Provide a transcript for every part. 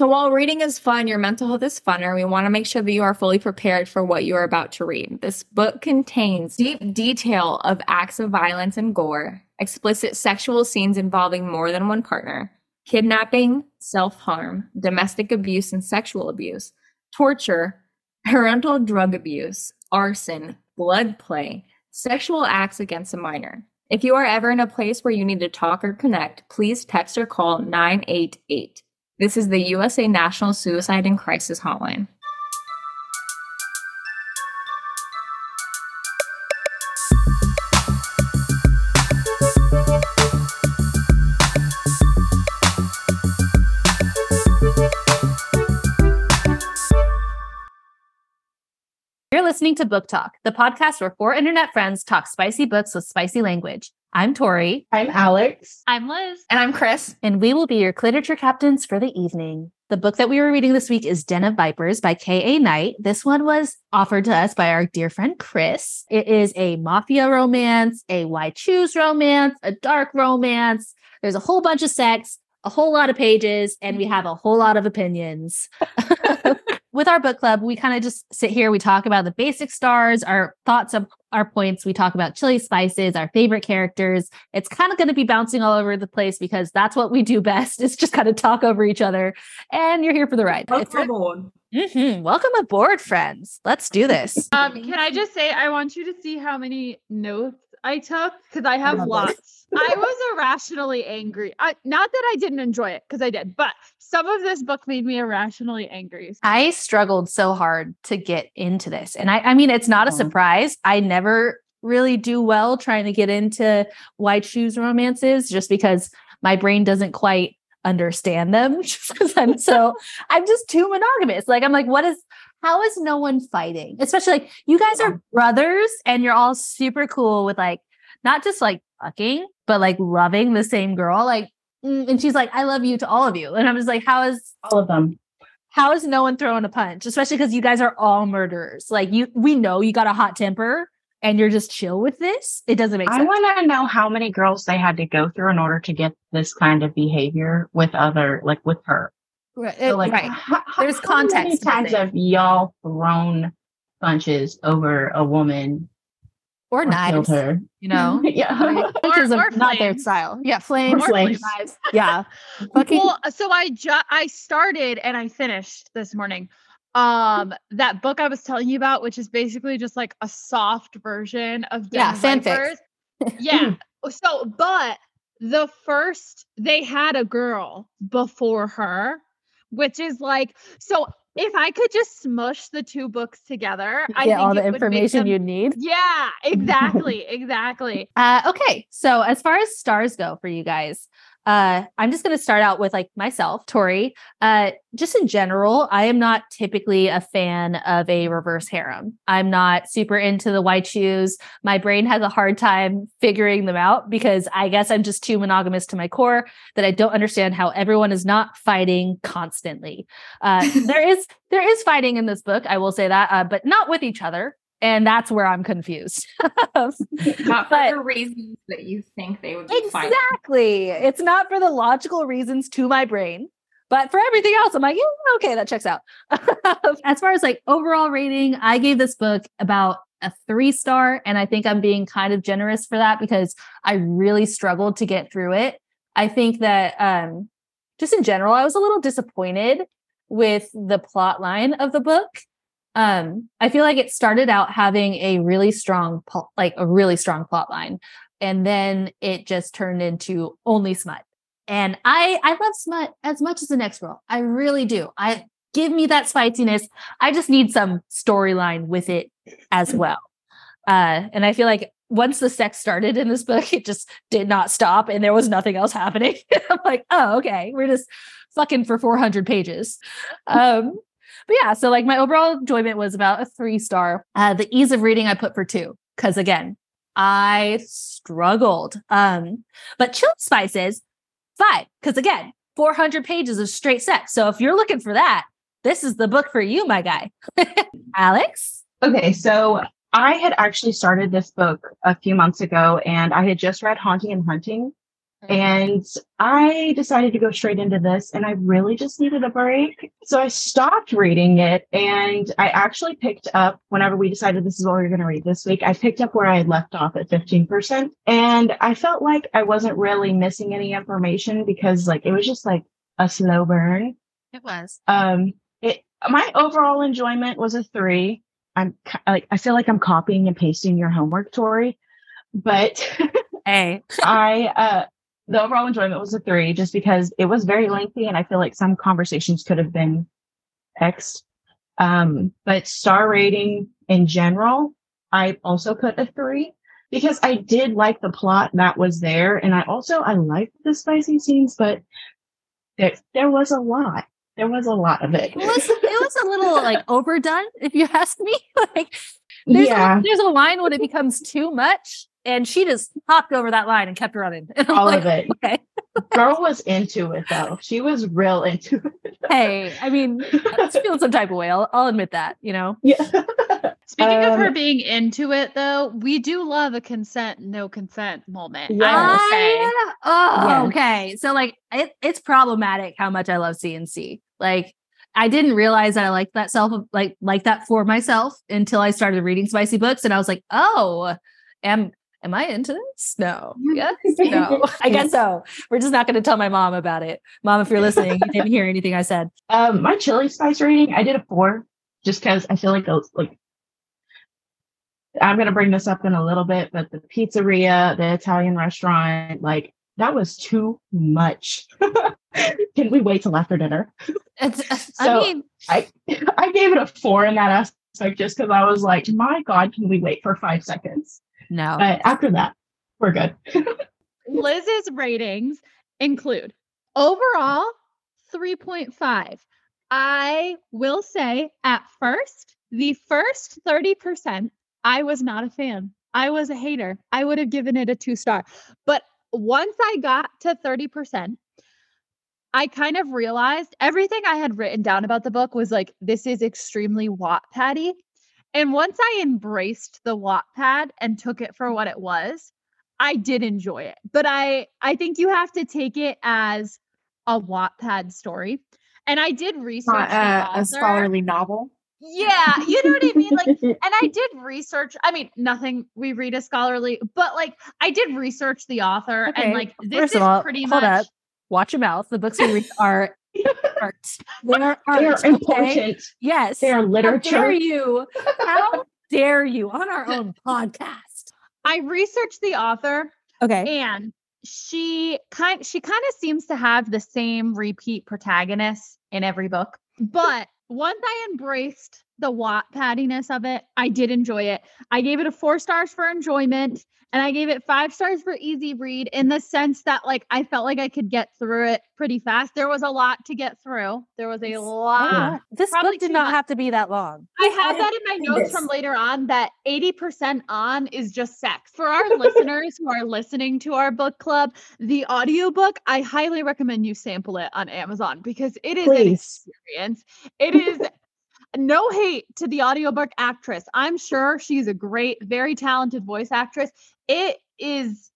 So while reading is fun, your mental health is funner. We want to make sure that you are fully prepared for what you are about to read. This book contains deep detail of acts of violence and gore, explicit sexual scenes involving more than one partner, kidnapping, self-harm, domestic abuse and sexual abuse, torture, parental drug abuse, arson, blood play, sexual acts against a minor. If you are ever in a place where you need to talk or connect, please text or call 988. This is the USA National Suicide and Crisis Hotline. You're listening to Book Talk, the podcast where four internet friends talk spicy books with spicy language. I'm Tori. I'm Alex. I'm Liz. And I'm Krys. And we will be your literature captains for the evening. The book that we were reading this week is Den of Vipers by K.A. Knight. This one was offered to us by our dear friend Krys. It is a mafia romance, a why choose romance, a dark romance. There's a whole bunch of sex, a whole lot of pages, and we have a whole lot of opinions. With our book club, we kind of just sit here, we talk about the basic stars, our thoughts of our points. We talk about chili spices, our favorite characters. It's kind of going to be bouncing all over the place because that's what we do best is just kind of talk over each other. And you're here for the ride. Welcome aboard. Mm-hmm. Welcome aboard, friends. Let's do this. Um, can I just say, I want you to see how many notes I took because I have lots. I was irrationally angry. I, not that I didn't enjoy it because I did, but some of this book made me irrationally angry. I struggled so hard to get into this. And I, I mean, it's not a surprise. I never really do well trying to get into why choose romances just because my brain doesn't quite understand them. because I'm so, I'm just too monogamous. Like, I'm like, what is, how is no one fighting? Especially like you guys are brothers and you're all super cool with like, not just like fucking, but like loving the same girl. Like, mm, and she's like, I love you to all of you. And I'm just like, how is all of them? How is no one throwing a punch? Especially because you guys are all murderers. Like you, we know you got a hot temper and you're just chill with this. It doesn't make sense. I want to know how many girls they had to go through in order to get this kind of behavior with other, like with her. Right. So like, right. How, There's how context. How many times have y'all thrown punches over a woman or, or knives? Her? You know, yeah, punches are not their style. Yeah, flames, or flames. knives. Yeah. Fucking- well, so I just I started and I finished this morning um that book I was telling you about, which is basically just like a soft version of yeah, fanfic. yeah. So, but the first they had a girl before her, which is like so. If I could just smush the two books together, I get all the information them- you need. Yeah, exactly, exactly. Uh, okay, so as far as stars go for you guys, uh, I'm just going to start out with like myself, Tori. Uh, just in general, I am not typically a fan of a reverse harem. I'm not super into the why choose. My brain has a hard time figuring them out because I guess I'm just too monogamous to my core that I don't understand how everyone is not fighting constantly. Uh, there is there is fighting in this book, I will say that, uh, but not with each other. And that's where I'm confused. Not for But- the reasons that you think they would be fighting. Exactly. It's not for the logical reasons to my brain, but for everything else, I'm like, yeah, okay, that checks out. as far as like overall rating, I gave this book about a three star. And I think I'm being kind of generous for that because I really struggled to get through it. I think that um, just in general, I was a little disappointed with the plot line of the book. Um, I feel like it started out having a really strong, like a really strong plot line and then it just turned into only smut. And I I love smut as much as the next girl. I really do. I give me that spiciness. I just need some storyline with it as well. Uh, and I feel like once the sex started in this book, it just did not stop, and there was nothing else happening. I'm like, oh, okay, we're just fucking for 400 pages. Um, but yeah, so like my overall enjoyment was about a three star. Uh, the ease of reading I put for two because again, I struggled. Um, but Chili Spices, five, because again, 400 pages of straight sex. So if you're looking for that, this is the book for you, my guy. Alex? Okay, so I had actually started this book a few months ago and I had just read Haunting and Hunting. And I decided to go straight into this and I really just needed a break. So I stopped reading it and I actually picked up whenever we decided this is what we are going to read this week. I picked up where I had left off at 15% and I felt like I wasn't really missing any information because like it was just like a slow burn. It was. Um, it, my overall enjoyment was a three. I'm like, I feel like I'm copying and pasting your homework, Tori, but hey, I, uh, the overall enjoyment was a three just because it was very lengthy and I feel like some conversations could have been X. Um, but star rating in general, I also put a three because I did like the plot that was there. And I also, I liked the spicy scenes, but there, there was a lot. There was a lot of it. It was, it was a little like overdone, if you ask me. like, there's yeah. A, there's a line when it becomes too much and she just hopped over that line and kept running. And All like, of it. Okay. Girl was into it though. She was real into it. hey, I mean, I was feeling some type of way. I'll, I'll admit that, you know? Yeah. Speaking of her Um, being into it, though, we do love a consent, no consent moment. I Yes. will say. I- oh, Yes. okay. So like it, it's problematic how much I love CNC. Like I didn't realize that I liked that self like like that for myself until I started reading spicy books and I was like, oh, am am I into this? No. Yes. No. I guess so. We're just not going to tell my mom about it. Mom, if you're listening, you didn't hear anything I said. Um, my chili spice rating, I did a four, just because I feel like it was like I'm gonna bring this up in a little bit, but the pizzeria, the Italian restaurant, like that was too much. Can we wait till after dinner? It's, I So- mean, I I gave it a four in that aspect just because I was like, my God, can we wait for five seconds? No. But after that, we're good. Liz's ratings include overall 3.5. I will say at first, the first 30%, I was not a fan. I was a hater. I would have given it a two star. But once I got to 30%, I kind of realized everything I had written down about the book was like, this is extremely Wattpad-y. And once I embraced the Wattpad and took it for what it was, I did enjoy it. But I I think you have to take it as a Wattpad story. And I did research Not the uh, a, scholarly novel. Yeah, you know what I mean? Like and I did research. I mean, nothing we read is scholarly, but like I did research the author Okay, and like this first is all, pretty hold much up. Watch your mouth. The books we read are art. They're art. They are okay? important. Yes. They are literature. How dare you? How dare you on our own podcast? I researched the author Okay. and she kind she kind of seems to have the same repeat protagonists in every book. But once I embraced the Wattpaddiness of it, I did enjoy it. I gave it a four stars for enjoyment, and I gave it five stars for easy read in the sense that like I felt like I could get through it pretty fast. There was a lot to get through. There was a lot. This Probably book did not much. have to be that long. I have that in my notes from later on that 80% on is just sex. For our listeners who are listening to our book club, the audiobook, I highly recommend you sample it on Amazon because it is an experience. It is no hate to the audiobook actress. I'm sure she's a great, very talented voice actress. It is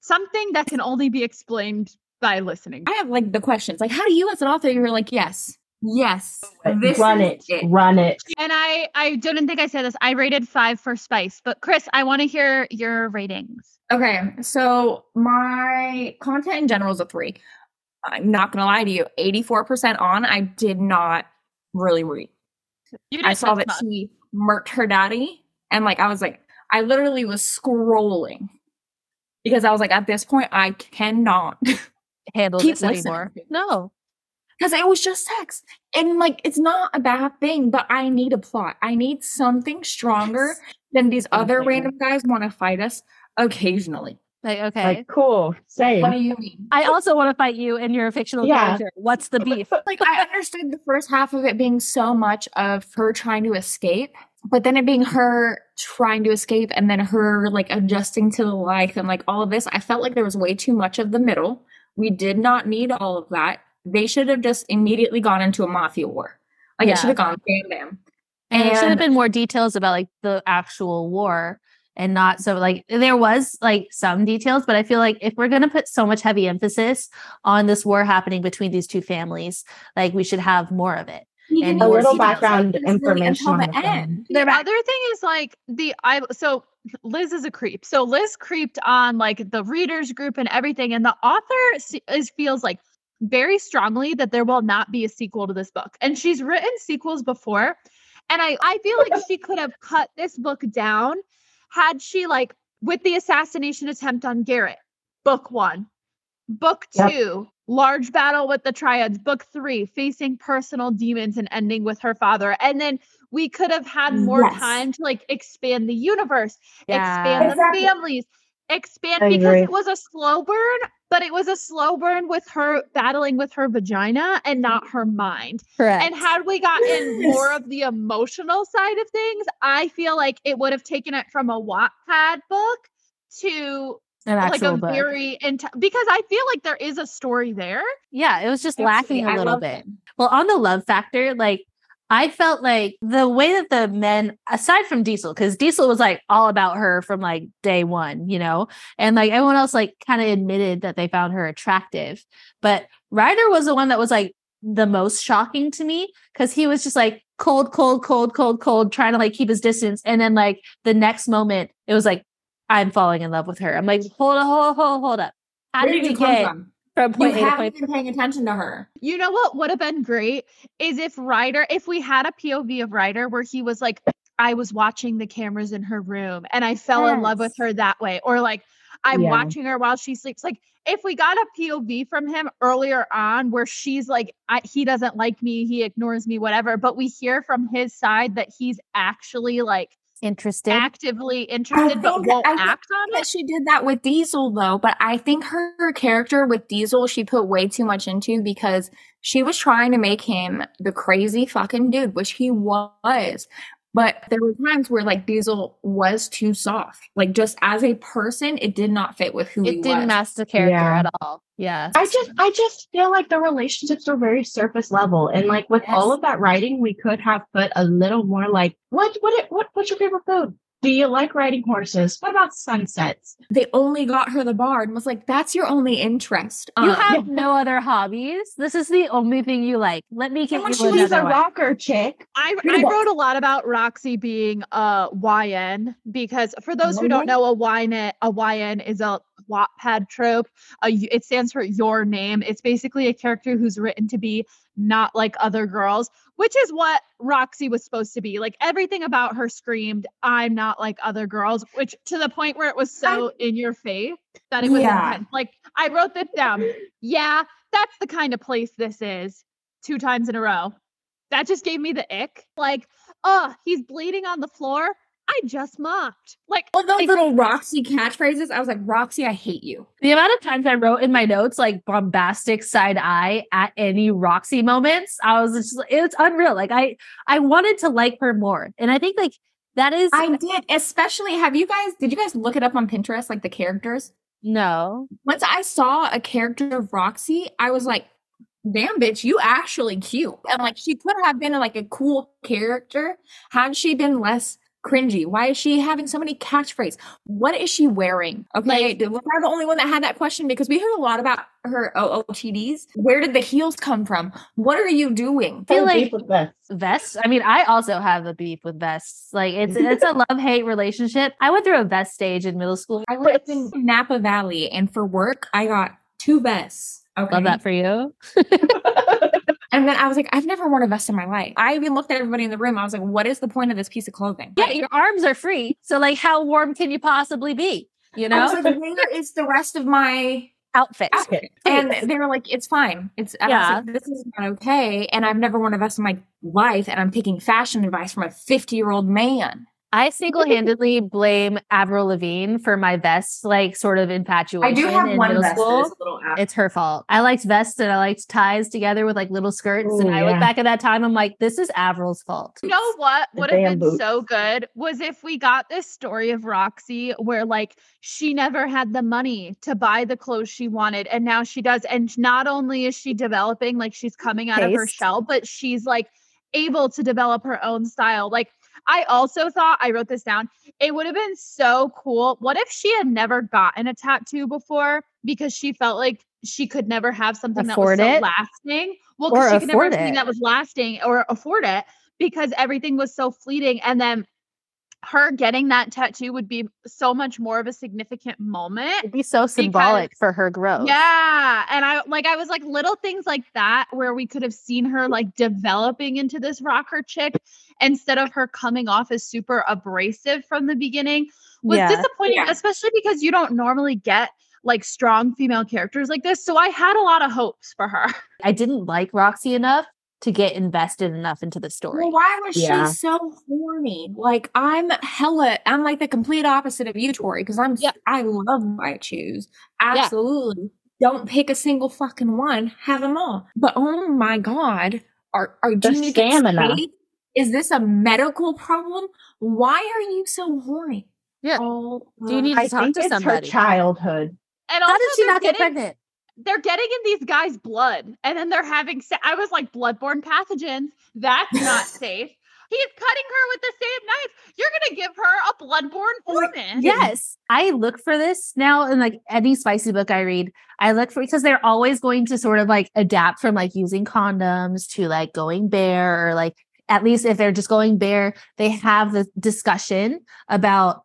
something that can only be explained by listening. I have like the questions, like, how do you as an author? You're like, yes, yes, this run is it, run it. And I I didn't think I said this. I rated 5 for spice, but Krys, I want to hear your ratings. Okay, so my content in general is a three. I'm not gonna lie to you, 84% on, I did not really read. You I saw that much. she murked her daddy, and like I was like, I literally was scrolling because I was like, at this point, I cannot Handle this listening. anymore. No. because it was just sex, and like it's not a bad thing, but I need a plot. I need something stronger than these other random guys want to fight us occasionally. Like, okay. Like cool, same. What do you mean? I also want to fight you and you're a fictional Yeah. character. What's the beef? like I understood the first half of it being so much of her trying to escape, but then it being her trying to escape and then her like adjusting to the life and like all of this. I felt like there was way too much of the middle. We did not need all of that. They should have just immediately gone into a mafia war. Like Yeah. it should have gone bam bam. And there should have been more details about like the actual war and not so like there was like some details, but I feel like if we're going to put so much heavy emphasis on this war happening between these two families, like we should have more of it. And a little background information on the end. The other thing is like the I so Liz is a creep. So Liz creeped on like the readers group and everything, and the author is feels like very strongly that there will not be a sequel to this book. And she's written sequels before, and I I feel like she could have cut this book down had she like with the assassination attempt on Garrett, book one, book yep. two, large battle with the triads, book three, facing personal demons and ending with her father. And then we could have had more yes. time to like expand the universe, yeah. expand exactly. the families, expand because it was a slow burn, but it was a slow burn with her battling with her vagina and not her mind. Correct. And had we gotten more of the emotional side of things, I feel like it would have taken it from a Wattpad book to like a book. very int- because I feel like there is a story there. Yeah, it was just lacking a little bit. Well, on the love factor, like I felt like the way that the men, aside from Diesel, because Diesel was like all about her from like day one, you know, and like everyone else like kind of admitted that they found her attractive. But Ryder was the one that was like the most shocking to me because he was just like cold, cold, cold, cold, cold, trying to like keep his distance. And then like the next moment, it was like, I'm falling in love with her. I'm like, hold on, hold, hold, hold up. How Where did you get from? From point you haven't been paying attention to her. You know what would have been great is if Ryder, if we had a POV of Ryder where he was like, I was watching the cameras in her room and I fell yes. in love with her that way, or like I'm yeah. watching her while she sleeps. Like if we got a POV from him earlier on where she's like, he doesn't like me, he ignores me, whatever, but we hear from his side that he's actually like interested. Actively interested but won't act on it? she did that with diesel though but i think her, her, character with diesel she put way too much into because she was trying to make him the crazy fucking dude which he was but there were times where like Diesel was too soft. Like just as a person, it did not fit with who it he didn't was. match the character yeah. at all. Yeah. I just I just feel like the relationships are very surface level. And like with yes. all of that writing, we could have put a little more like what what what what's your favorite food? Do you like riding horses? What about sunsets? They only got her the bard and was like, that's your only interest. You um, have no other hobbies. This is the only thing you like. Let me get you she's a rocker chick. I, I wrote a lot about Roxy being a YN because for those who don't know, a YN, a YN is a Wattpad trope. Uh, it stands for your name. It's basically a character who's written to be not like other girls, which is what Roxy was supposed to be. Like everything about her screamed, I'm not like other girls, which to the point where it was so I, in your face that it was yeah. intense. Like I wrote this down. Yeah, that's the kind of place this is two times in a row. That just gave me the ick. Like, oh, he's bleeding on the floor. I just mocked. Like all those I, little Roxy catchphrases. I was like, Roxy, I hate you. The amount of times I wrote in my notes like bombastic side eye at any Roxy moments, I was just it's unreal. Like I I wanted to like her more. And I think like that is I did, especially have you guys did you guys look it up on Pinterest, like the characters? No. Once I saw a character of Roxy, I was like, damn bitch, you actually cute. And like she could have been like a cool character had she been less cringy? Why is she having so many catchphrases? What is she wearing? Okay, like, was I the only one that had that question? Because we heard a lot about her OOTDs. Where did the heels come from? What are you doing? I feel like vests. vests. I mean, I also have a beef with vests. Like it's it's a love hate relationship. I went through a vest stage in middle school. I lived in Napa Valley, and for work, I got two vests. Okay. Love that for you. And then I was like, I've never worn a vest in my life. I even looked at everybody in the room. I was like, what is the point of this piece of clothing? Yeah, your arms are free. So like how warm can you possibly be? You oh, know? I was like, where is the rest of my outfit? outfit. And they were like, it's fine. It's yeah. Like, this is not okay. And I've never worn a vest in my life. And I'm taking fashion advice from a 50 year old man. I single-handedly blame Avril Lavigne for my vest, like sort of infatuation. I do have in one vest school. It's her fault. I liked vests and I liked ties together with like little skirts. Ooh, and I yeah. look back at that time, I'm like, this is Avril's fault. You know what would have been boots. so good was if we got this story of Roxy where like she never had the money to buy the clothes she wanted, and now she does. And not only is she developing, like she's coming out Taste. of her shell, but she's like able to develop her own style. Like I also thought I wrote this down. It would have been so cool. What if she had never gotten a tattoo before because she felt like she could never have something Afford that was so it? lasting? Well, because she could never have something it. that was lasting or afford it because everything was so fleeting. And then her getting that tattoo would be so much more of a significant moment. It'd be so symbolic for her growth. Yeah. And I like I was like little things like that where we could have seen her mm. like developing into this rocker chick instead of her coming off as super abrasive from the beginning was Yeah. disappointing, Yeah. especially because you don't normally get like strong female characters like this. So I had a lot of hopes for her. I didn't like Roxy enough to get invested enough into the story. Well, why was Yeah. she so horny? Like I'm hella, I'm like the complete opposite of you, Tori, because I'm Yeah. I love my choose. Absolutely. Don't pick a single fucking one. Have them all. But oh my god, are are do The you need to stamina. take- Is this a medical problem? Why are you so horny? Yeah. Oh, Do you need to I talk think to it's somebody? her childhood. And How did she not get pregnant? They're getting in these guys' blood and then they're having se- I was like bloodborne pathogens. That's not safe. He's cutting her with the same knife. You're gonna give her a bloodborne woman. Yes. I look for this now in like any spicy book I read. I look for because they're always going to sort of like adapt from like using condoms to like going bare or like at least if they're just going bare, they have the discussion about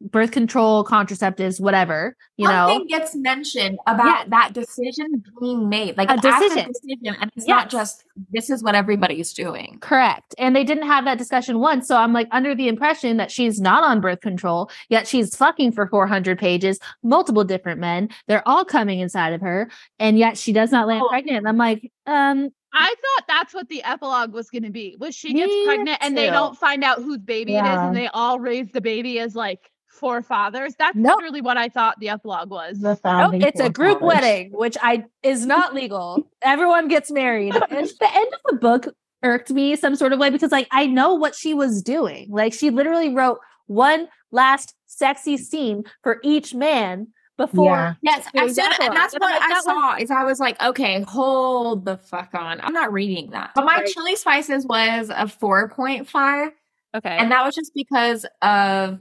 birth control, contraceptives, whatever, you know. Nothing gets mentioned about Yeah. that decision being made. Like A decision. decision, and it's not just this is what everybody's doing. Correct. And they didn't have that discussion once. So I'm like under the impression that she's not on birth control, yet she's fucking for 400 pages, multiple different men. They're all coming inside of her. And yet she does not land Oh. pregnant. And I'm like, um, I thought that's what the epilogue was gonna be. Was she gets Me pregnant and they don't find out whose baby it is and they all raise the baby as like four fathers. That's Nope. literally what I thought the epilogue was. The nope, it's a group wedding, which I is not legal. Everyone gets married. And the end of the book irked me some sort of way because like I know what she was doing. Like she literally wrote one last sexy scene for each man before Yeah. Yes, Doing as and that's what like, I that was- saw. Is I was like, okay, hold the fuck on. I'm not reading that. But my Right. chili spices was a four point five, Okay. and that was just because of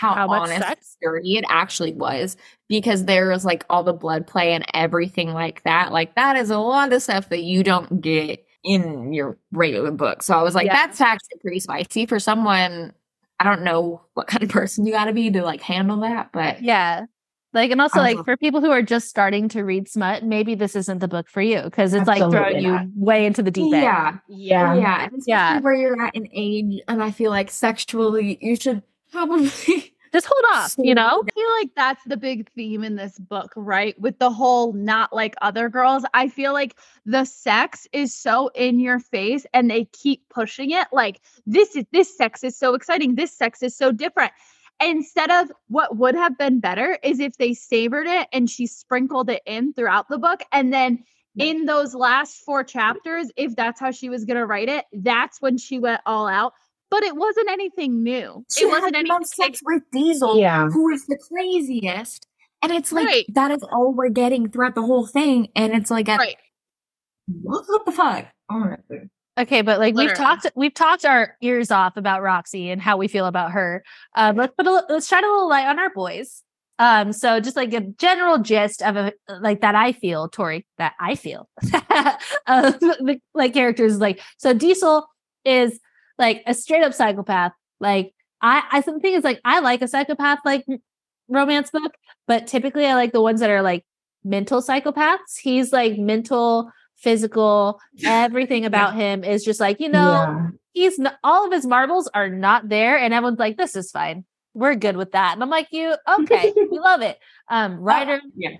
how, How honest, sex? dirty it actually was. Because there was like all the blood play and everything like that. Like that is a lot of stuff that you don't get in your regular book. So I was like, Yeah. that's actually pretty spicy for someone. I don't know what kind of person you got to be to like handle that, but Yeah. Like, and also, like, for people who are just starting to read smut, maybe this isn't the book for you because it's like throwing Absolutely you way into the deep end. yeah. Yeah. Yeah, Yeah. where you're at in age, and I feel like sexually, you should probably. Just hold off, you know? I feel like that's the big theme in this book, right? With the whole not like other girls. I feel like the sex is so in your face and they keep pushing it. Like this is this sex is so exciting. This sex is so different. Instead of what would have been better is if they savored it and she sprinkled it in throughout the book. And then in those last four chapters, if that's how she was gonna write it, that's when she went all out. But it wasn't anything new. She it wasn't had anything sex with Diesel, Yeah. who is the craziest, and it's like Right. that is all we're getting throughout the whole thing, and it's like, at, right. what the fuck? Honestly. Okay, but like we've talked, we've talked our ears off about Roxy and how we feel about her. Um, let's put a, let's shine a little light on our boys. Um, so just like a general gist of a like that I feel, Tori, that I feel, uh, the, like characters like so. Diesel is like a straight up psychopath. Like I, I think the thing is like I like a psychopath like romance book, but typically I like the ones that are like mental psychopaths. He's like mental, physical, everything about him is just like you know Yeah. he's not, all of his marbles are not there and everyone's like this is fine we're good with that and i'm like you okay we love it um ryder yeah.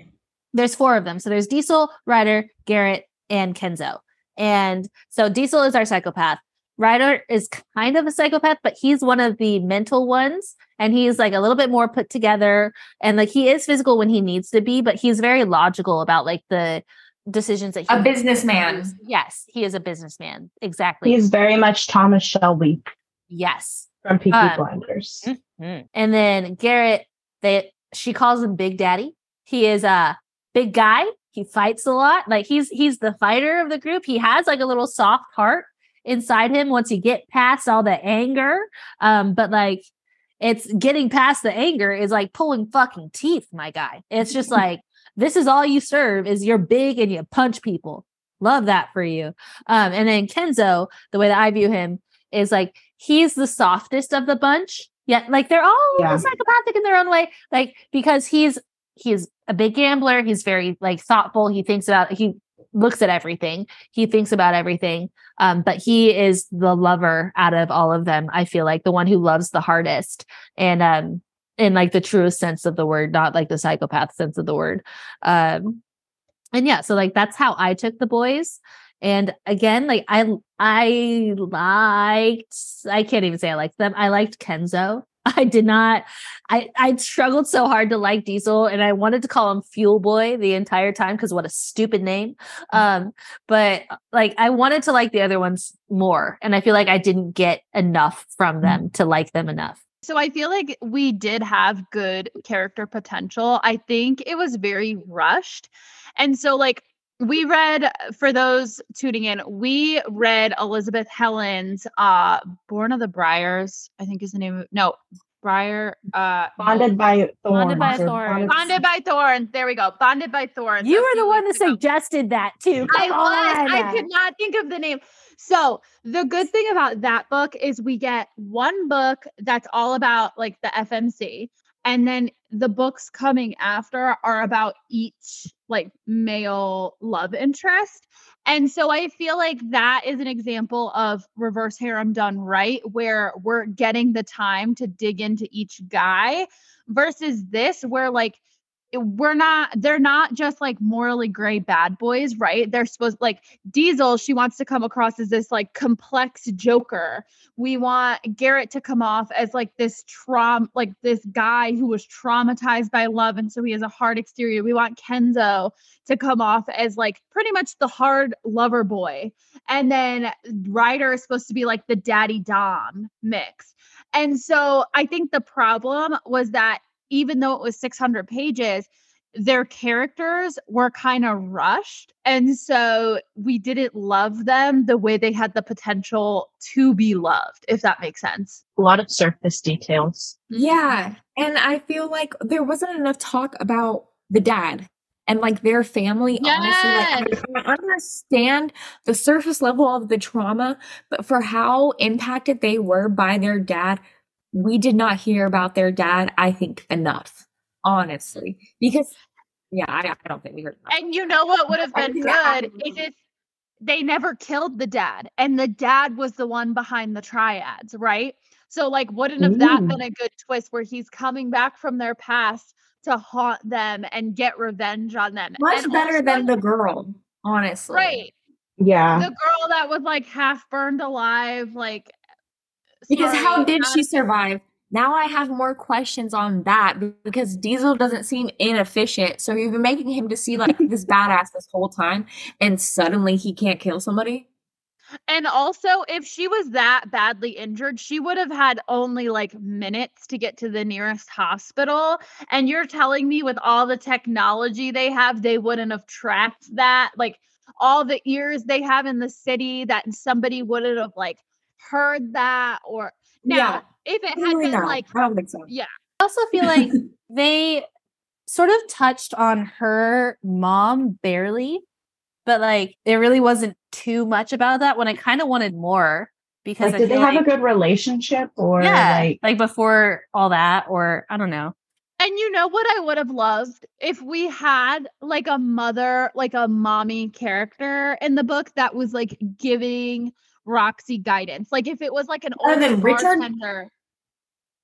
there's four of them so there's diesel ryder garrett and kenzo and so diesel is our psychopath ryder is kind of a psychopath but he's one of the mental ones and he's like a little bit more put together and like he is physical when he needs to be but he's very logical about like the decisions that he A businessman. makes. yes he is a businessman exactly He's very much Thomas Shelby yes from Peaky Um, Blinders. And then Garrett, they she calls him Big Daddy. He is a big guy. He fights a lot. Like he's he's the fighter of the group. He has like a little soft heart inside him once you get past all the anger. Um, but like it's getting past the anger is like pulling fucking teeth, my guy. It's just like this is all you serve is you're big and you punch people. Love that for you. Um, and then Kenzo, the way that I view him is like he's the softest of the bunch. Yet, like they're all Yeah. psychopathic in their own way. Like because he's he's a big gambler. He's very like thoughtful. He thinks about he looks at everything. He thinks about everything. Um, but he is the lover out of all of them. I feel like the one who loves the hardest, and um, in like the truest sense of the word, not like the psychopath sense of the word. Um, and yeah, so like that's how I took the boys. And again, like I I liked I can't even say I liked them. I liked Kenzo. I did not I I struggled so hard to like Diesel and I wanted to call him Fuel Boy the entire time because what a stupid name. Um but like I wanted to like the other ones more and I feel like I didn't get enough from them to like them enough. So I feel like we did have good character potential. I think it was very rushed. And so like we read for those tuning in, we read Elizabeth Helen's uh Born of the Briars, I think is the name of no, Briar uh Bonded by thorns. Bonded by or thorns. Bonded by Thorns. There we go. Bonded by Thorns. You were the one that ago. suggested that too. I Come was. I could not think of the name. So the good thing about that book is we get one book that's all about like the FMC, and then the books coming after are about each like male love interest. And so I feel like that is an example of reverse harem done right, where we're getting the time to dig into each guy versus this, where like we're not they're not just like morally gray bad boys right? They're supposed like diesel she wants to come across as this like complex joker. We want garrett to come off as like this traum like this guy who was traumatized by love and so he has a hard exterior. We want kenzo to come off as like pretty much the hard lover boy. And then ryder is supposed to be like the daddy dom mix. And so i think the problem was that even though it was 600 pages, their characters were kind of rushed. And so we didn't love them the way they had the potential to be loved, if that makes sense. A lot of surface details. Yeah. And I feel like there wasn't enough talk about the dad and like their family. Honestly, like, I I understand the surface level of the trauma, but for how impacted they were by their dad, we did not hear about their dad, I think, enough, honestly. Because, yeah, I, I don't think we heard. And you know what would have been good is if they never killed the dad and the dad was the one behind the triads, right? So, like, wouldn't have that mm. been a good twist where he's coming back from their past to haunt them and get revenge on them? Much And better also- than the girl, honestly. right. Yeah. the girl that was like half burned alive, like Because how did she survive? Now I have more questions on that because Diesel doesn't seem inefficient. So you've been making him to see like this badass this whole time, and suddenly he can't kill somebody. And also, if she was that badly injured, she would have had only like minutes to get to the nearest hospital. And you're telling me, with all the technology they have, they wouldn't have tracked that? Like all the ears they have in the city, that somebody wouldn't have like heard that? Or now, Yeah, if it had Probably been not. like, I don't think so. yeah, I also feel like they sort of touched on her mom barely, but like it really wasn't too much about that when I kind of wanted more because Like, did they have like, a good relationship or yeah, like like before all that, or I don't know. And you know what I would have loved if we had like a mother, like a mommy character in the book that was like giving Roxy guidance. Like if it was like an oh, older than Richard? bartender.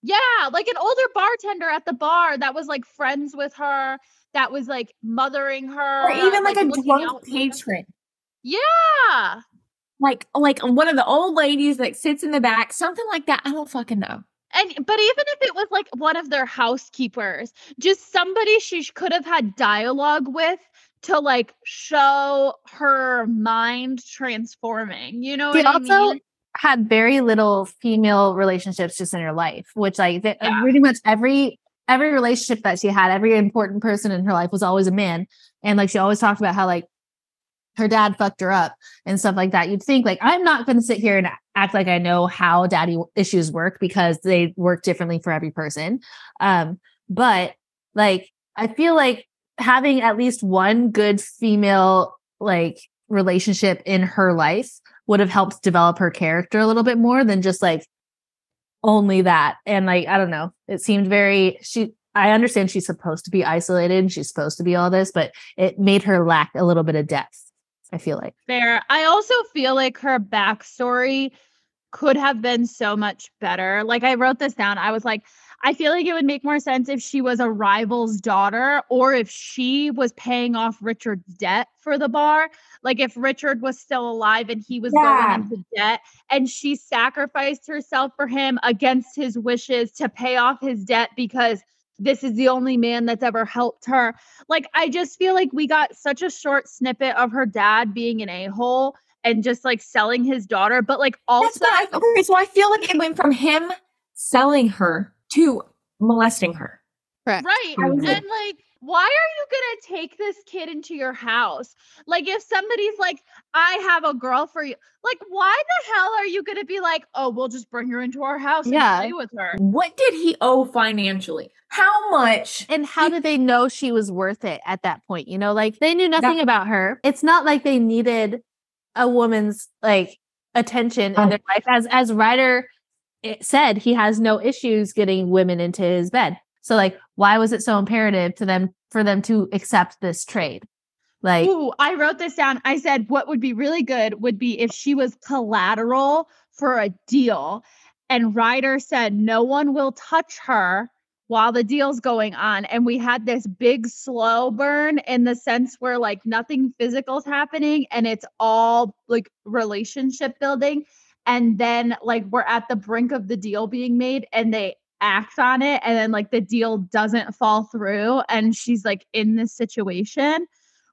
Yeah, like an older bartender at the bar that was like friends with her, that was like mothering her. Or even like, a drunk patron, Yeah. like like one of the old ladies that sits in the back, something like that. I don't fucking know. And but even if it was like one of their housekeepers, just somebody she could have had dialogue with to like show her mind transforming. You know She what I also mean? had very little female relationships just in her life, which like the, Yeah. pretty much every every relationship that she had, every important person in her life was always a man, and like she always talked about how like her dad fucked her up and stuff like that. You'd think like I'm not going to sit here and act like I know how daddy issues work because they work differently for every person. Um, but like I feel like having at least one good female like relationship in her life would have helped develop her character a little bit more than just like only that. And like, I don't know, it seemed very, she, I understand she's supposed to be isolated and she's supposed to be all this, but it made her lack a little bit of depth. I feel like. Fair. I also feel like her backstory could have been so much better. Like I wrote this down. I was like, I feel like it would make more sense if she was a rival's daughter or if she was paying off Richard's debt for the bar. Like if Richard was still alive and he was Yeah. going into debt and she sacrificed herself for him against his wishes to pay off his debt because this is the only man that's ever helped her. Like I just feel like we got such a short snippet of her dad being an a-hole and just like selling his daughter, but like also That's what I, okay, so I feel like it went from him selling her to molesting her. Right. I was And like- like, why are you going to take this kid into your house? Like, if somebody's like, I have a girl for you, like, why the hell are you going to be like, oh, we'll just bring her into our house Yeah. and play with her? What did he owe financially? How much? And how did they know she was worth it at that point? You know, like they knew nothing about her. It's not like they needed a woman's like attention in Um, their life. As as Ryder it said, he has no issues getting women into his bed. So like, why was it so imperative to them for them to accept this trade? Like, Ooh, I wrote this down. I said, what would be really good would be if she was collateral for a deal. And Ryder said, no one will touch her while the deal's going on. And we had this big slow burn in the sense where like nothing physical's happening and it's all like relationship building. And then like we're at the brink of the deal being made and they act on it. And then like the deal doesn't fall through. And she's like in this situation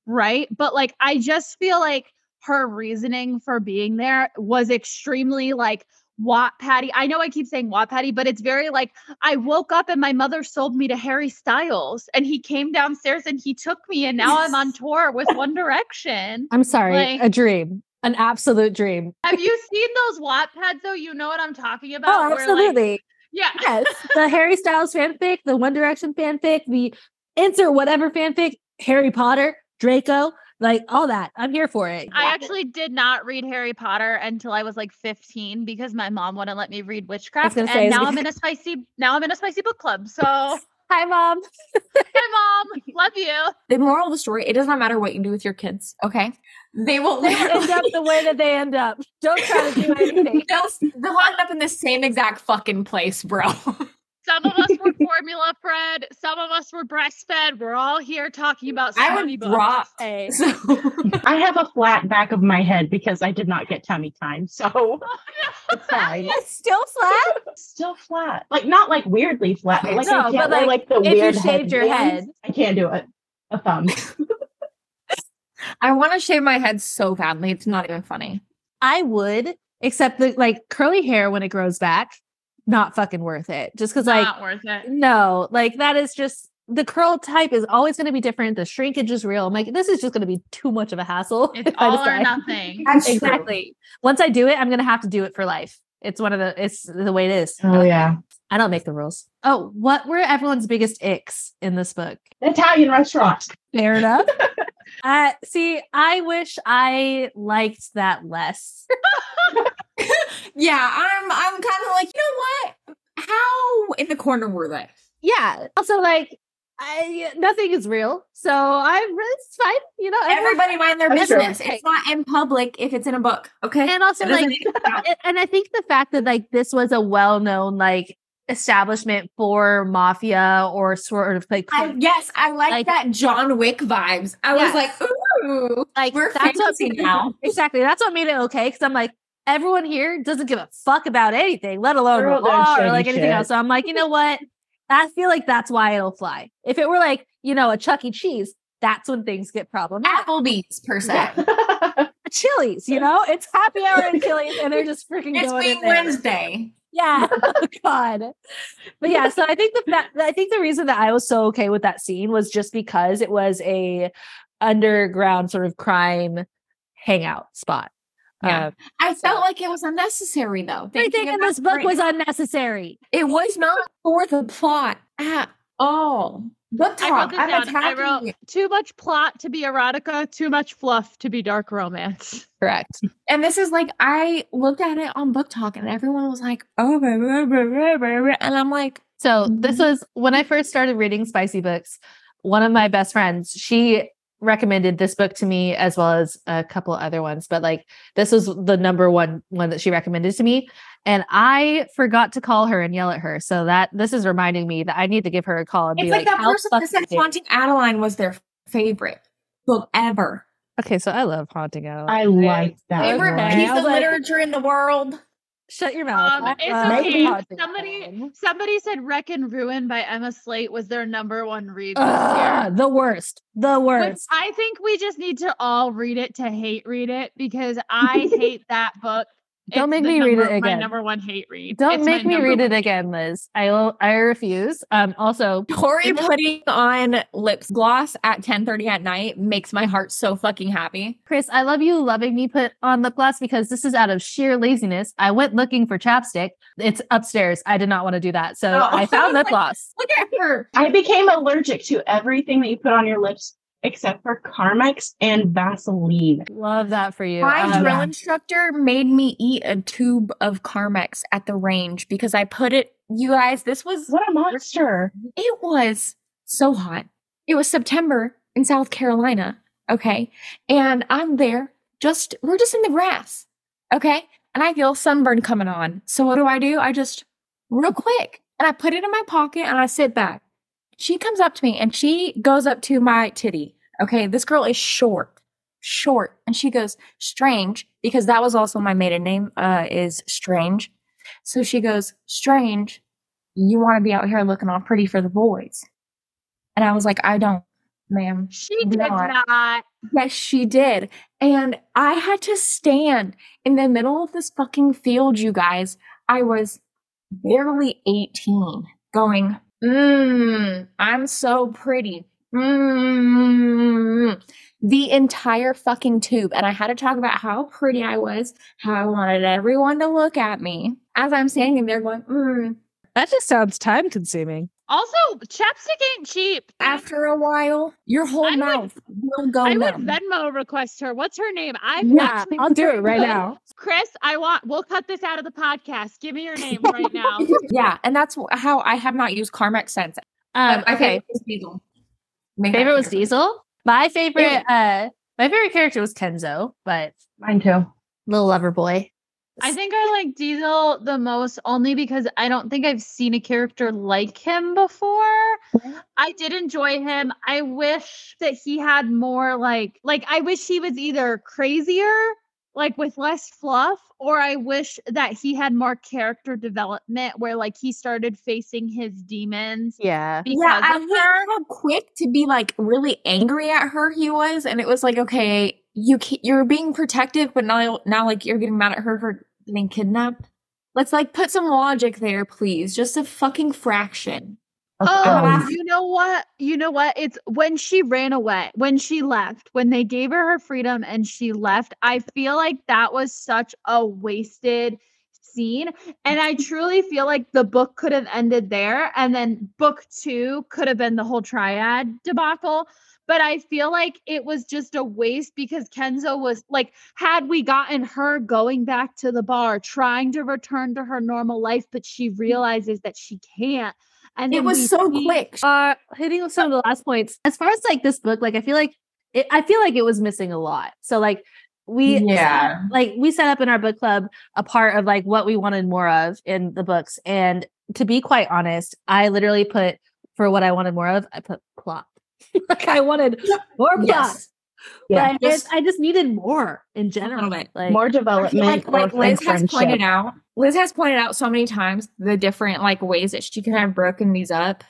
right? But like I just feel like her reasoning for being there was extremely like Wattpad-y. I know I keep saying Wattpad-y, but it's very like I woke up and my mother sold me to Harry Styles and he came downstairs and he took me and now I'm on tour with One Direction. I'm sorry, Like- a dream, an absolute dream. Have you seen those Wattpads though? You know what I'm talking oh, about? Oh, Where, like- absolutely. yeah. yes, the Harry Styles fanfic, the One Direction fanfic, the insert whatever fanfic, Harry Potter, Draco, like all that. I'm here for it. I actually did not read Harry Potter until I was like 15 because my mom wouldn't let me read witchcraft. And say, now it- I'm in a spicy now I'm in a spicy book club. So hi Hi, mom. mom. Love you. The moral of the story, it does not matter what you do with your kids, okay? They will They end up the way that they end up. Don't try to do anything. they'll, they'll end up in the same exact fucking place, bro. Some of us were formula fed, some of us were breastfed. We're all here talking about I would books. drop. Hey. So I have a flat back of my head because I did not get tummy time. So oh, it's fine. It's still flat. Still flat. Like not like weirdly flat, but like No, I can't but, wear, like, like the if you weird shaved your headbands. head. I can't do it. A thumb. I want to shave my head so badly. It's not even funny. I would, except the like curly hair when it grows back, not fucking worth it. Just because like Not worth it. no, like that is just the curl type is always going to be different. The shrinkage is real. I'm like, this is just going to be too much of a hassle. It's all or nothing. That's true. Exactly. Once I do it, I'm going to have to do it for life. It's one of the, it's the way it is. Oh yeah. I don't make the rules. Oh, what were everyone's biggest icks in this book? Italian restaurant. Fair enough. uh, see, I wish I liked that less. Yeah, I'm I'm kind of like, you know what? How in the corner were they? yeah. Also, like, I nothing is real, so I'm it's fine. You know, Everybody mind their business. It's not in public if it's in a book, okay? and also like, need to count. and- and I think the fact that like this was a well-known like establishment for mafia or sort of like I, yes, I like, Like- that John Wick vibes. I was like, ooh, like we're that's what fancy now. exactly that's what made it okay because I'm like everyone here doesn't give a fuck about anything, let alone They're the all doing law or like anything shit. else. So I'm like, you know what? I feel like that's why it'll fly. If it were like you know a Chuck E. Cheese, that's when things get problematic. Applebee's per se. Yeah. Chili's, you know, it's happy hour in Chili's, and they're just freaking It's going in Wing there. Wednesday. Yeah. Oh God. But yeah, so I think the I think the reason that I was so okay with that scene was just because it was a underground sort of crime hangout spot. Yeah. Uh, I felt like it was unnecessary though. everything in this book was unnecessary. It was not for the plot at all. Book I talk. wrote this I'm down. I wrote too much plot to be erotica, too much fluff to be dark romance. Correct. And this is like I looked at it on BookTok, and everyone was like, "Oh," blah, blah, blah, blah, blah, blah," and I'm like, So this Mhm. was when I first started reading spicy books. One of my best friends, she recommended this book to me as well as a couple other ones, but like this was the number one one that she recommended to me. And I forgot to call her and yell at her. So that this is reminding me that I need to give her a call and "It's be like, like, that "How person that said Haunting Adeline was their favorite book ever, Okay, so I love haunting adeline I like that. favorite one. Okay, piece of like- literature in the world." Shut your mouth. Um, it's love okay. Haunting Somebody- Somebody said Wreck and Ruin by Emma Slate was their number one read this Ugh, year. the worst. The Which worst. I think we just need to all read it to hate read it because I hate that book. Don't It's make the me read it number- My again. number one hate read. Don't It's make me read it again, Liz. I will, I refuse. Um also Tori putting on lips gloss at 10:30 at night makes my heart so fucking happy. Krys, I love you loving me put on lip gloss because this is out of sheer laziness. I went looking for chapstick. It's upstairs. I did not want to do that. So Oh, I I found was lip like- gloss. Look at her. I became allergic to everything that you put on your lips except for Carmex and Vaseline. Love that for you. My Um, drill instructor made me eat a tube of Carmex at the range because I put it. You guys, this was What a monster. it was so hot. It was September in South Carolina. Okay. And I'm there just, we're just in the grass. Okay. And I feel sunburn coming on. So what do I do? I just, real quick, and I put it in my pocket and I sit back. She comes up to me and she goes up to my titty. Okay. This girl is short, short. And she goes, Strange, because that was also my maiden name, uh, is Strange. So she goes, Strange, you want to be out here looking all pretty for the boys. And I was like, I don't, ma'am. She did not. not. Yes, she did. And I had to stand in the middle of this fucking field, you guys. I was barely 18 going, mmm, I'm so pretty. Mmm. The entire fucking tube. And I had to talk about how pretty I was, how I wanted everyone to look at me as I'm standing there going, mmm. that just sounds time consuming. Also, chapstick ain't cheap. After a while, your whole I would- mouth will go I would. Venmo request her. What's her name? I've Yeah, actually- I'll do it right now. Krys, I want. We'll cut this out of the podcast. Give me your name right now. yeah, and that's how I have not used Carmex since. Um, But my okay. favorite was Diesel. Make Favorite was. Diesel. My favorite, uh, my favorite character was Kenzo, but Mine too. little lover boy. I think I like Diesel the most only because I don't think I've seen a character like him before. I did enjoy him. I wish that he had more like like I wish he was either crazier, like with less fluff, or I wish that he had more character development where like he started facing his demons Yeah. Yeah, I of heard how quick to be like really angry at her he was, and it was like, okay, you ca- you're being protective, but now now like you're getting mad at her for getting kidnapped. Let's like put some logic there, please. Just a fucking fraction. Oh, um, you know what? You know what? It's when she ran away, when she left, when they gave her her freedom and she left. I feel like that was such a wasted scene. And I truly feel like the book could have ended there. And then book two could have been the whole triad debacle. But I feel like it was just a waste because Kenzo was like, had we gotten her going back to the bar, trying to return to her normal life, but she realizes that she can't. And It was so see- quick. Uh, hitting with some of the last points. As far as like this book, like I feel like it, I feel like it was missing a lot. So like we Yeah. like we set up in our book club a part of like what we wanted more of in the books. And to be quite honest, I literally put for what I wanted more of, I put plot. like I wanted more plot. Yes. yeah. But I just, I just needed more in general. Like More development. like, like Liz has friendship. pointed out, Liz has pointed out so many times the different like ways that she could have broken these up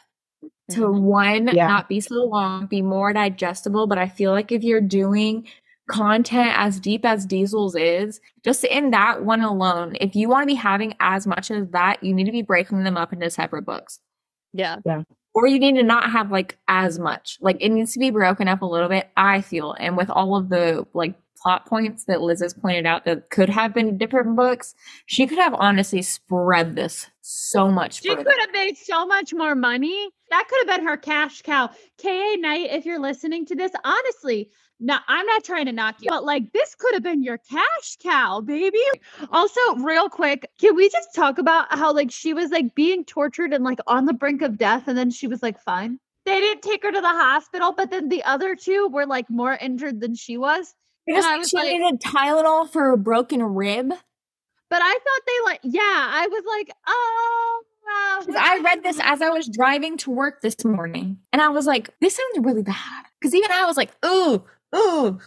to Mhm. one, Yeah. not be so long, be more digestible. But I feel like if you're doing content as deep as Diesel's is, just in that one alone, if you want to be having as much as that, you need to be breaking them up into separate books. Yeah. Yeah. Or you need to not have like as much. Like it needs to be broken up a little bit, I feel. And with all of the like plot points that Liz has pointed out that could have been different books, she could have honestly spread this so much She further. could have made so much more money. That could have been her cash cow. KA Knight, if you're listening to this, honestly, no, I'm not trying to knock you, but like this could have been your cash cow, baby. Also, real quick, can we just talk about how like she was like being tortured and like on the brink of death, and then she was like fine. They didn't take her to the hospital, but then the other two were like more injured than she was. Because I was she like- needed Tylenol for a broken rib. But I thought they like, yeah, I was like, oh, wow. I read this as I was driving to work this morning, and I was like, "This sounds really bad." Because even I was like, "Ooh, ooh."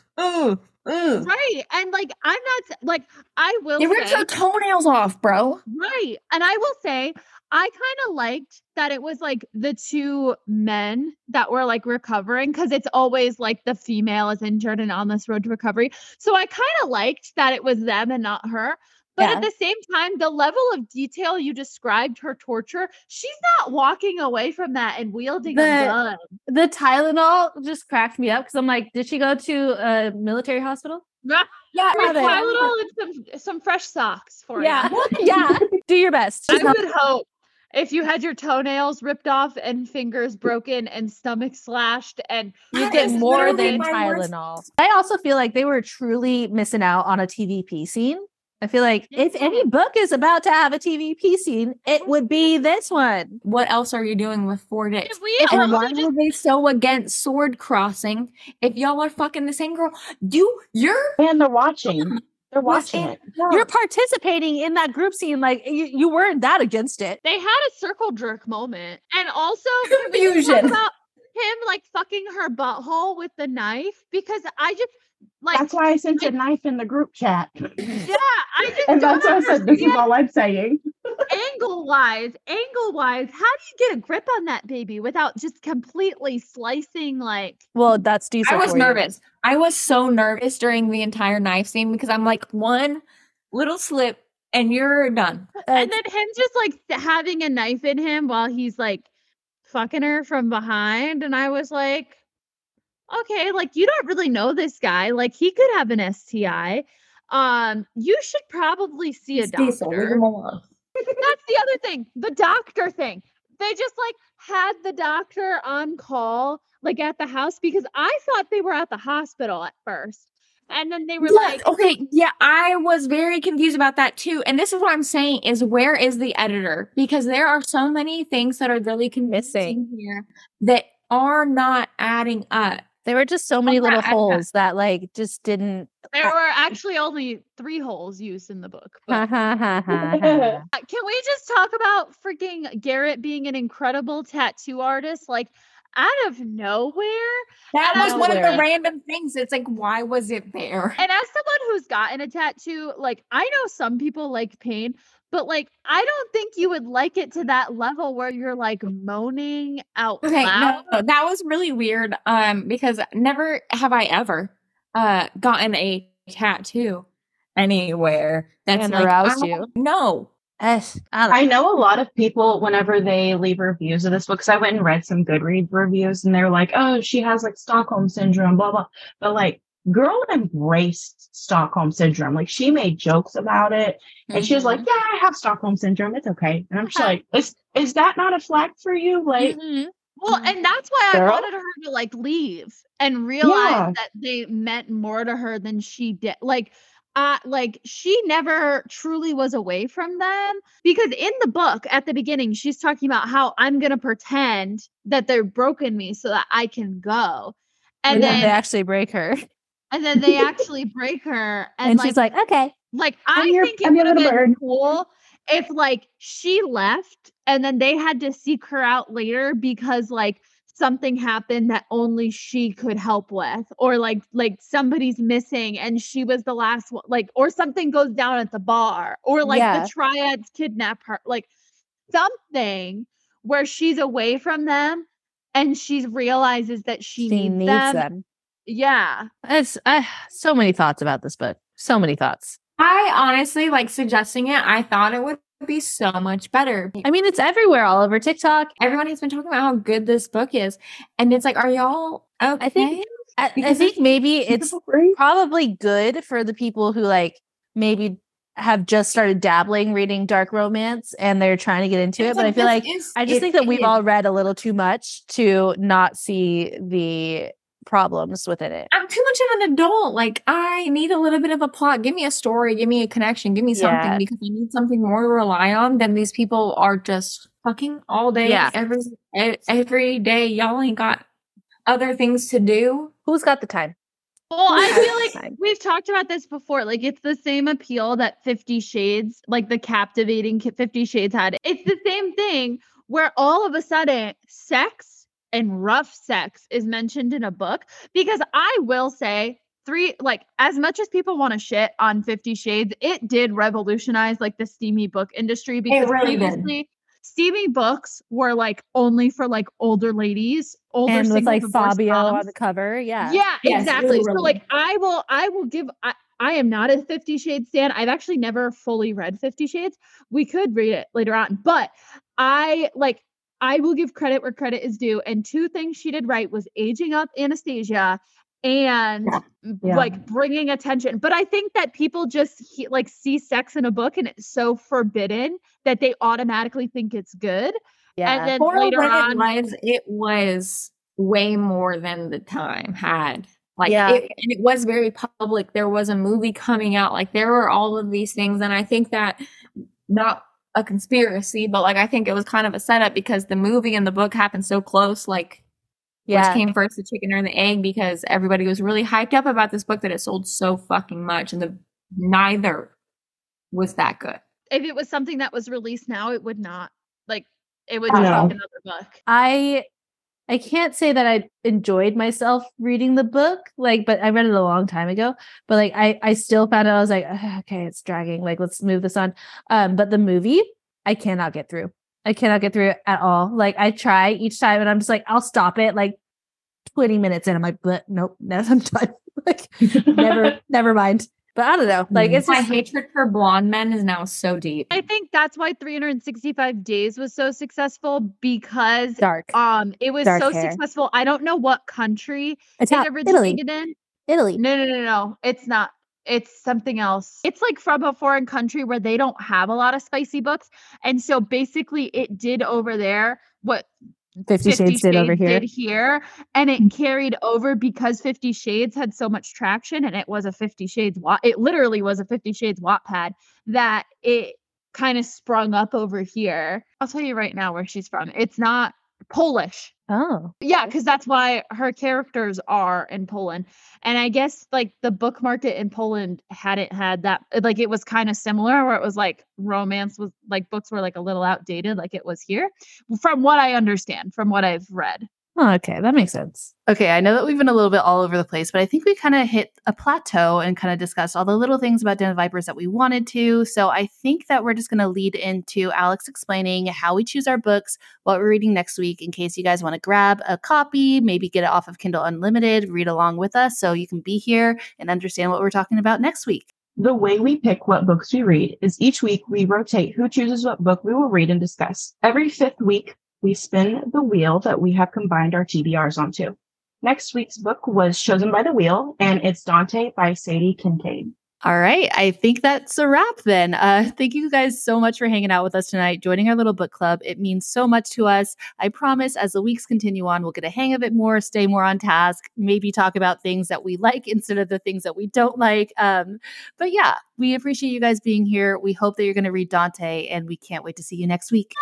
Right. And like, I'm not like, I will They ripped her toenails off, bro. right. And I will say, I kind of liked that it was like the two men that were like recovering because it's always like the female is injured and on this road to recovery. So I kind of liked that it was them and not her. But Yeah. at the same time, the level of detail you described her torture, she's not walking away from that and wielding The- a gun. The Tylenol just cracked me up because I'm like, did she go to a military hospital? Yeah. Tylenol and some some fresh socks for Yeah. you. yeah. Do your best. I would hope if you had your toenails ripped off and fingers broken and stomach slashed and You get more than my worst- Tylenol. I also feel like they were truly missing out on a TVP scene. I feel like if any book is about to have a TVP scene, it would be this one. What else are you doing with four dicks? If we And why just- were they so against sword crossing? If y'all are fucking the same girl, you you're And they're watching. They're watching it. You're participating in that group scene. Like you, you weren't that against it. they had a circle jerk moment. And also can we just talk Confusion. about him like fucking her butthole with the knife because I just like That's why I sent a knife in the group chat. yeah, I just And don't that's why I said, this is all I'm saying. angle wise, angle wise, how do you get a grip on that baby without just completely slicing like Well, that's decent. I was for you. nervous. I was so nervous during the entire knife scene because I'm like one little slip and you're done. and then him just like having a knife in him while he's like fucking her from behind and i was like okay like you don't really know this guy like he could have an sti um you should probably see a It's decent. Leave doctor him alone. that's the other thing the doctor thing they just like had the doctor on call like at the house because i thought they were at the hospital at first and then they were Yeah, like okay, yeah, I was very confused about that too. And this is what I'm saying is where is the editor? Because there are so many things that are really confusing here that are not adding up. There were just so many Okay, little I- holes that like just didn't. there were actually only three holes used in the book but. Uh, Can we just talk about freaking Garrett being an incredible tattoo artist? Like out of nowhere. That was I one of the random things. It's like, why was it there? And as someone who's gotten a tattoo, like I know some people like pain, but like I don't think you would like it to that level where you're like moaning out Okay, loud. no, that was really weird. Um, because never have I ever uh gotten a tattoo anywhere that's And like, aroused I- you. No. Eh, I don't- I know a lot of people, whenever they leave reviews of this book, because I went and read some Goodreads reviews, and they're like, oh, she has like Stockholm syndrome, blah, blah. But like, girl embraced Stockholm syndrome. Like, she made jokes about it, and she was like, Mhm. yeah, I have Stockholm syndrome. It's okay. And I'm just like, is, is that not a flag for you? Like, Mhm. Well, and that's why I wanted her to like leave and realize Yeah. that they meant more to her than she did. Like, uh, like she never truly was away from them because in the book at the beginning, she's talking about how I'm gonna pretend that they're broken me so that I can go. And And then then they actually break her, and then they actually break her and, and, like, she's like, "Okay." like I I'm your- think it would have been bird. cool if like she left and then they had to seek her out later because like something happened that only she could help with or like like somebody's missing and she was the last one like or something goes down at the bar or like Yeah. the triads kidnap her like something where she's away from them and she realizes that she, She needs, needs them. them. Yeah It's I, so many thoughts about this book. So many thoughts. I honestly like suggesting it. I thought it would be so much better. I mean, it's everywhere, all over TikTok. Everyone has been talking about how good this book is. And it's like, are y'all okay? I think I, I think maybe it's probably good for the people who like maybe have just started dabbling reading dark romance and they're trying to get into it. But I feel like I just think that we've all read a little too much to not see the problems within it. I'm too much of an adult. Like I need a little bit of a plot. Give me a story. Give me a connection. Give me something Yeah. because I need something more to rely on than these people are just fucking all day. Yeah. Every every day. Y'all ain't got other things to do. Who's got the time? Well, I feel like we've talked about this before. Like it's the same appeal that 50 Shades, like the captivating 50 Shades had. It's the same thing where all of a sudden sex and rough sex is mentioned in a book because I will say three like as much as people want to shit on 50 Shades, it did revolutionize like the steamy book industry because really did. previously steamy books were like only for like older ladies, older and with like divorced Fabio on the cover. Yeah. Yeah, Yes, exactly. So like I will I will give I, I am not a 50 Shades fan. I've actually never fully read 50 Shades. We could read it later on, but I like I will give credit where credit is due. And two things she did right was aging up Anastasia and Yeah. Yeah. like bringing attention. But I think that people just he, like see sex in a book and it's so forbidden that they automatically think it's good. Yeah. And then For later on, it was, it was way more than the time had. Like Yeah. it, and it was very public. There was a movie coming out. Like there were all of these things, and I think that not a conspiracy, but like I think it was kind of a setup because the movie and the book happened so close. Like yeah. which came first, the chicken or the egg? Because everybody was really hyped up about this book that it sold so fucking much, and the neither was that good. if it was something that was released now, it would not like it would No. just be another book. I I can't say that I enjoyed myself reading the book, like, but I read it a long time ago. But like, I I still found out I was like, okay, it's dragging. Like, let's move this on. Um, but the movie, I cannot get through. I cannot get through it at all. Like, I try each time, and I'm just like, I'll stop it like 20 minutes in. I'm like, but nope, no, I'm done. like, never, never mind. But I don't know. Like, it's My just hatred for blonde men is now so deep. I think that's why 365 days was so successful because dark. um it was Dark so hair. successful. I don't know what country it Ita- Italy, originated in. Italy. No, no, no, no. It's not. It's something else. It's like from a foreign country where they don't have a lot of spicy books. And so basically it did over there what Fifty, Shades did over here. did here, and it mm. carried over because Fifty Shades had so much traction, and it was a Fifty Shades. Wa- it literally was a Fifty Shades Wattpad that it kind of sprung up over here. I'll tell you right now where she's from. It's not Polish. Oh, Yeah, because that's why her characters are in Poland. And I guess like the book market in Poland hadn't had that like it was kind of similar where it was like romance was like books were like a little outdated like it was here. From what I understand, from what I've read. Oh okay, that makes sense. Okay, I know that we've been a little bit all over the place, but I think we kind of hit a plateau and kind of discussed all the little things about Den of Vipers that we wanted to. So I think that we're just going to lead into Alex explaining how we choose our books, what we're reading next week, in case you guys want to grab a copy, maybe get it off of Kindle Unlimited, read along with us so you can be here and understand what we're talking about next week. The way we pick what books we read is each week we rotate who chooses what book we will read and discuss. Every fifth week, we spin the wheel that we have combined our TBRs onto. Next week's book was chosen by the wheel, and it's Dante by Sadie Kincaid. All right. I think that's a wrap then. Uh, thank you guys so much for hanging out with us tonight, joining our little book club. It means so much to us. I promise as the weeks continue on, we'll get a hang of it more, stay more on task, maybe talk about things that we like instead of the things that we don't like. Um, but yeah, we appreciate you guys being here. We hope that you're going to read Dante, and we can't wait to see you next week.